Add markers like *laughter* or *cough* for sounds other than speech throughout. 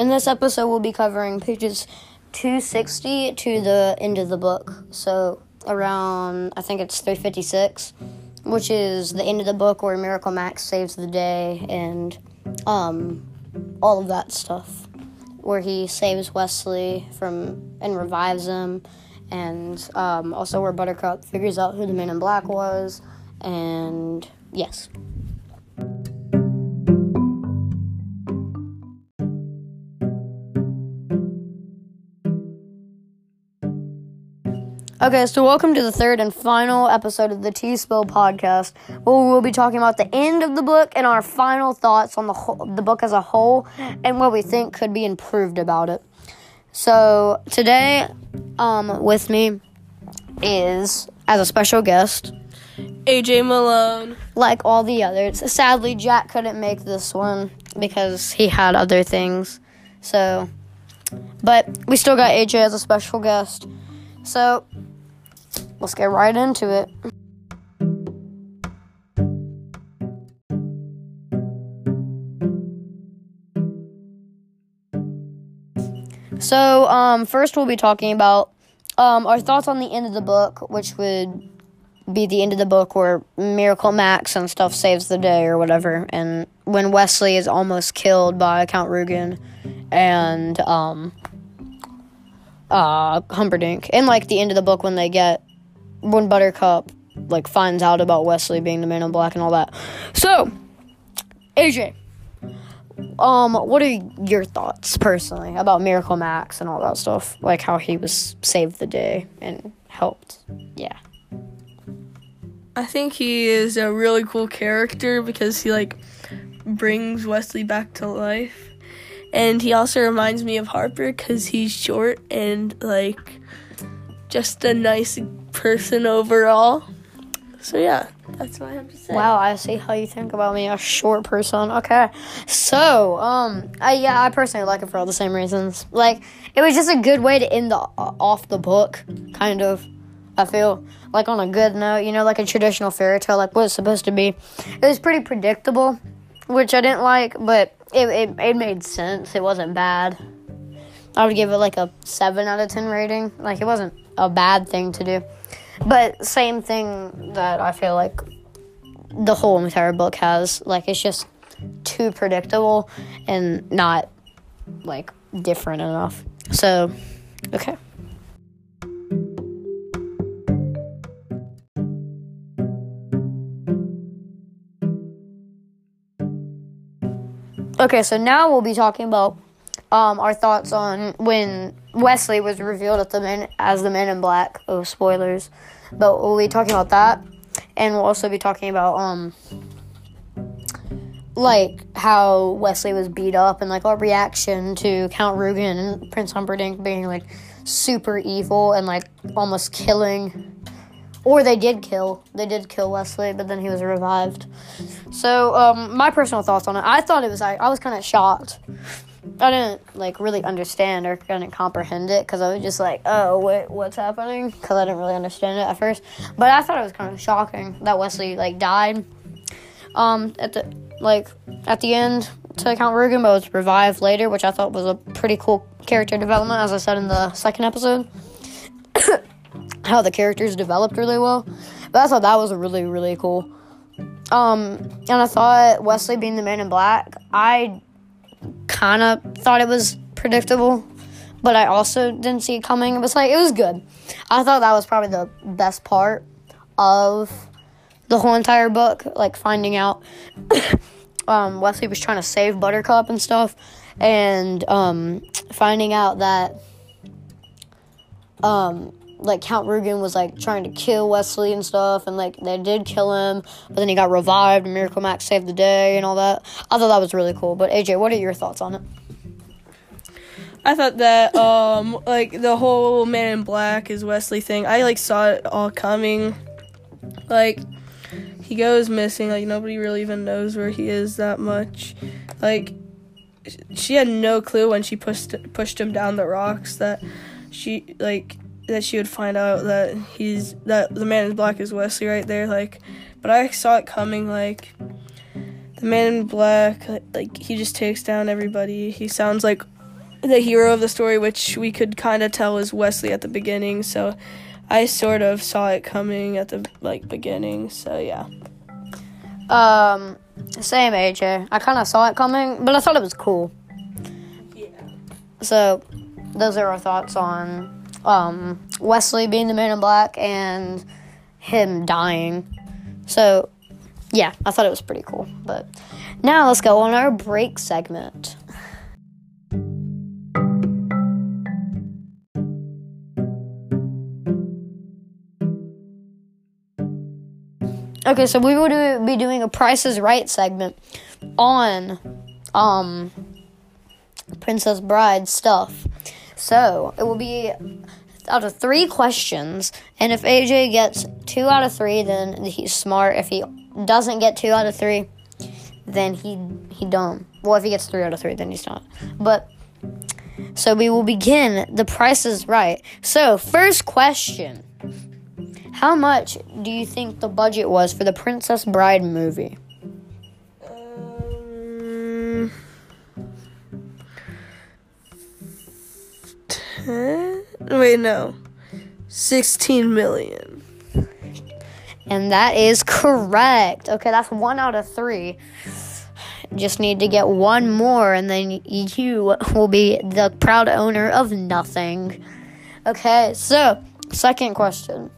in this episode, we'll be covering pages 260 to the end of the book. So around, I think it's 356, which is the end of the book where Miracle Max saves the day and um, all of that stuff. Where he saves Westley from and revives him, and um, also where Buttercup figures out who the Man in Black was, and yes. Okay, so welcome to the third and final episode of the T Spill podcast, where we'll be talking about the end of the book and our final thoughts on the whole, the book as a whole and what we think could be improved about it. So today, um, with me is as a special guest AJ Malone. like all the others. Sadly, Jack couldn't make this one because he had other things. So, but we still got AJ as a special guest. So, let's get right into it. So, um, first we'll be talking about um, our thoughts on the end of the book, which would be the end of the book where Miracle Max and stuff saves the day or whatever, and when Westley is almost killed by Count Rugen and um, uh, Humperdinck, and like the end of the book when they get when Buttercup like finds out about Westley being the Man in Black and all that. So, AJ, um, what are your thoughts personally about Miracle Max and all that stuff? Like how he was saved the day and helped. Yeah. I think he is a really cool character because he like brings Westley back to life. And he also reminds me of Harper cuz he's short and like just a nice person overall. So yeah, that's what I have to say. Wow, I see how you think about me, a short person. Okay, so um, I yeah, I personally like it for all the same reasons. Like, it was just a good way to end the off the book, kind of. I feel like on a good note, you know, like a traditional fairy tale, like what it's supposed to be. It was pretty predictable, which I didn't like, but it it, it made sense. It wasn't bad. I would give it like a seven out of ten rating. Like it wasn't a bad thing to do. But same thing that I feel like the whole entire book has. Like it's just too predictable and not like different enough. So, okay. Okay, so now we'll be talking about um, our thoughts on when Westley was revealed the men, as the Men in Black. Oh, spoilers! But we'll be talking about that, and we'll also be talking about um, like how Westley was beat up and like our reaction to Count Rugen and Prince Humperdinck being like super evil and like almost killing. Or they did kill. They did kill Westley, but then he was revived. So, um, my personal thoughts on it. I thought it was. I, I was kind of shocked I didn't like really understand or couldn't comprehend it because I was just like, oh, what what's happening? Because I didn't really understand it at first. But I thought it was kind of shocking that Westley like died. Um, at the like at the end to Count Rugen, but was revived later, which I thought was a pretty cool character development, as I said in the second episode. *coughs* How the characters developed really well, but I thought that was really really cool. Um, and I thought Westley being the Man in Black, I kind of thought it was predictable, but I also didn't see it coming. It was like it was good. I thought that was probably the best part of the whole entire book, like finding out *coughs* um, Westley was trying to save Buttercup and stuff, and um, finding out that um, like Count Rugen was like trying to kill Westley and stuff, and like they did kill him, but then he got revived, and Miracle Max saved the day and all that. I thought that was really cool. But AJ, what are your thoughts on it? I thought that um like the whole Man in Black is Westley thing. I like saw it all coming. Like he goes missing. Like nobody really even knows where he is that much. Like she had no clue when she pushed pushed him down the rocks that she like that she would find out that he's that the man in black is Westley right there like but I saw it coming like the man in black like he just takes down everybody he sounds like the hero of the story, which we could kind of tell is Westley at the beginning. So I sort of saw it coming at the like beginning. So yeah. Um, same AJ. I kind of saw it coming, but I thought it was cool. Yeah. So, those are our thoughts on um, Westley being the Man in Black and him dying. So, yeah, I thought it was pretty cool. But now let's go on our break segment. Okay, so we will do, be doing a Price is Right segment on um Princess Bride stuff. So it will be out of three questions, and if AJ gets two out of three, then he's smart. If he doesn't get two out of three, then he he dumb. Well, if he gets three out of three, then he's not. But so we will begin. The Price is Right. So first question. How much do you think the budget was for the Princess Bride movie? Wait, no. 16 million. And that is correct. Okay, that's one out of three. Just need to get one more, and then you will be the proud owner of nothing. Okay, so, second question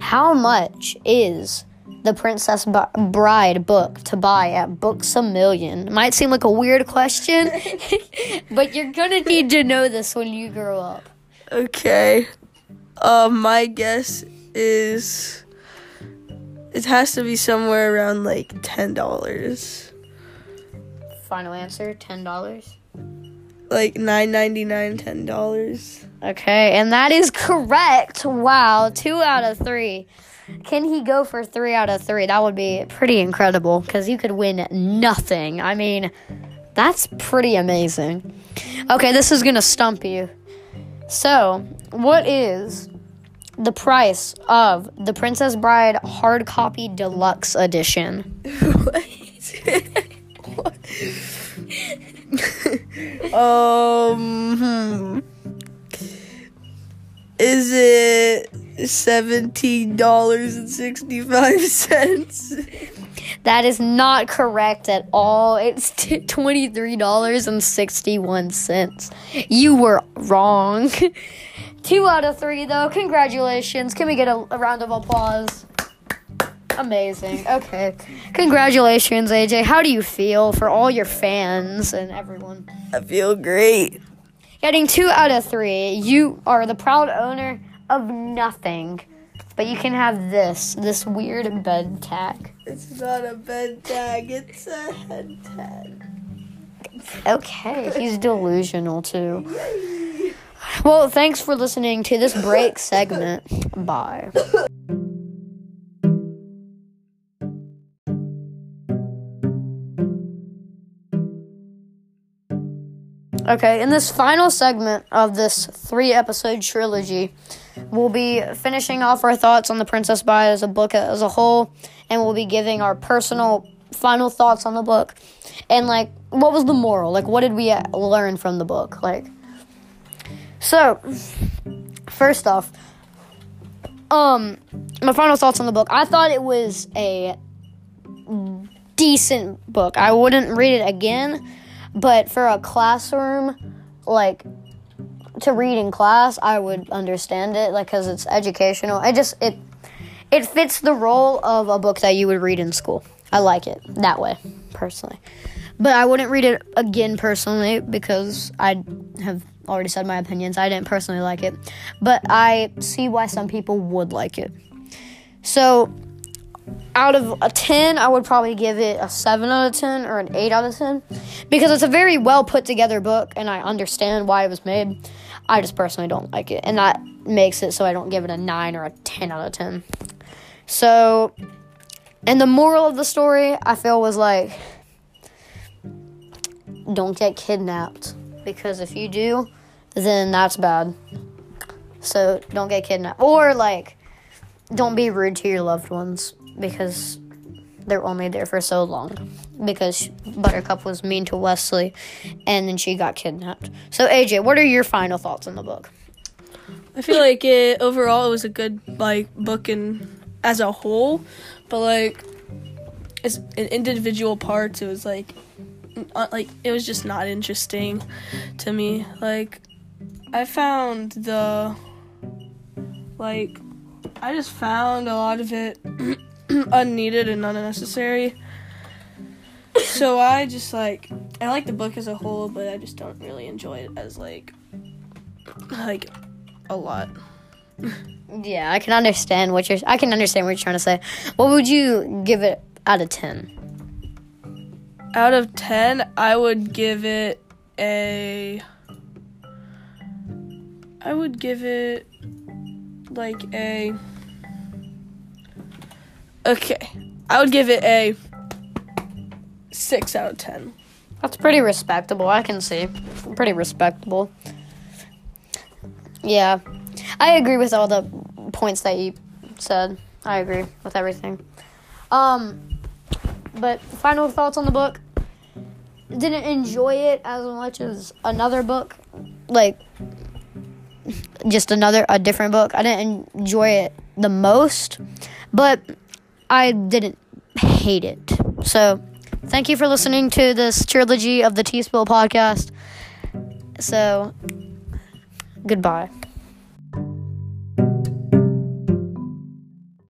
How much is the Princess Bride book to buy at Books a Million? Might seem like a weird question, *laughs* but you're gonna need to know this when you grow up. Okay. Uh, my guess is it has to be somewhere around like ten dollars, Final answer $10. like nine ninety nine, ten dollars. Okay, and that is correct. Wow, two out of three. Can he go for three out of three? That would be pretty incredible because you could win nothing. I mean, that's pretty amazing. Okay, this is gonna stump you. So, what is the price of the Princess Bride hard copy deluxe edition? *laughs* *laughs* um, hmm. is it seventeen dollars and sixty five cents? That is not correct at all. It's t- $23.61. You were wrong. *laughs* Two out of three, though. Congratulations. Can we get a, a round of applause? Amazing. Okay. Congratulations, AJ. How do you feel for all your fans and everyone? I feel great. Getting two out of three, you are the proud owner of nothing. But you can have this, this weird bed tag. It's not a bed tag, it's a head tag. Okay, he's *laughs* delusional too. Well, thanks for listening to this break *laughs* segment. Bye. Okay, in this final segment of this three episode trilogy, we'll be finishing off our thoughts on The Princess Bride as a book as a whole, and we'll be giving our personal final thoughts on the book. And, like, what was the moral? Like, what did we uh, learn from the book? Like, so, first off, um, my final thoughts on the book. I thought it was a decent book. I wouldn't read it again, but for a classroom, like to read in class, I would understand it, like because it's educational. I just it it fits the role of a book that you would read in school. I like it that way, personally. But I wouldn't read it again personally because I have already said my opinions. I didn't personally like it, but I see why some people would like it. So, out of a 10, I would probably give it a 7 out of 10 or an 8 out of 10 because it's a very well put together book and I understand why it was made. I just personally don't like it, and that makes it so I don't give it a 9 or a 10 out of 10. So, and the moral of the story, I feel, was like don't get kidnapped because if you do, then that's bad. So don't get kidnapped. Or like don't be rude to your loved ones because they're only there for so long because Buttercup was mean to Westley and then she got kidnapped. So, AJ, what are your final thoughts on the book? I feel like it overall it was a good like book and as a whole, but like as in individual parts it was like uh, like it was just not interesting to me. Like I found the like I just found a lot of it *clears throat* *clears throat* unneeded and unnecessary. So I just like I like the book as a whole, but I just don't really enjoy it as like like a lot. Yeah, I can understand what you're. I can understand what you're trying to say. What would you give it out of ten? Out of 10, I would give it a I would give it like a Okay. I would give it a 6 out of 10. That's pretty respectable. I can see. Pretty respectable. Yeah, I agree with all the points that you said. I agree with everything. Um, but final thoughts on the book. Didn't enjoy it as much as another book, like just another a different book. I didn't enjoy it the most, but I didn't hate it. So, thank you for listening to this trilogy of the T Spill podcast. So, goodbye.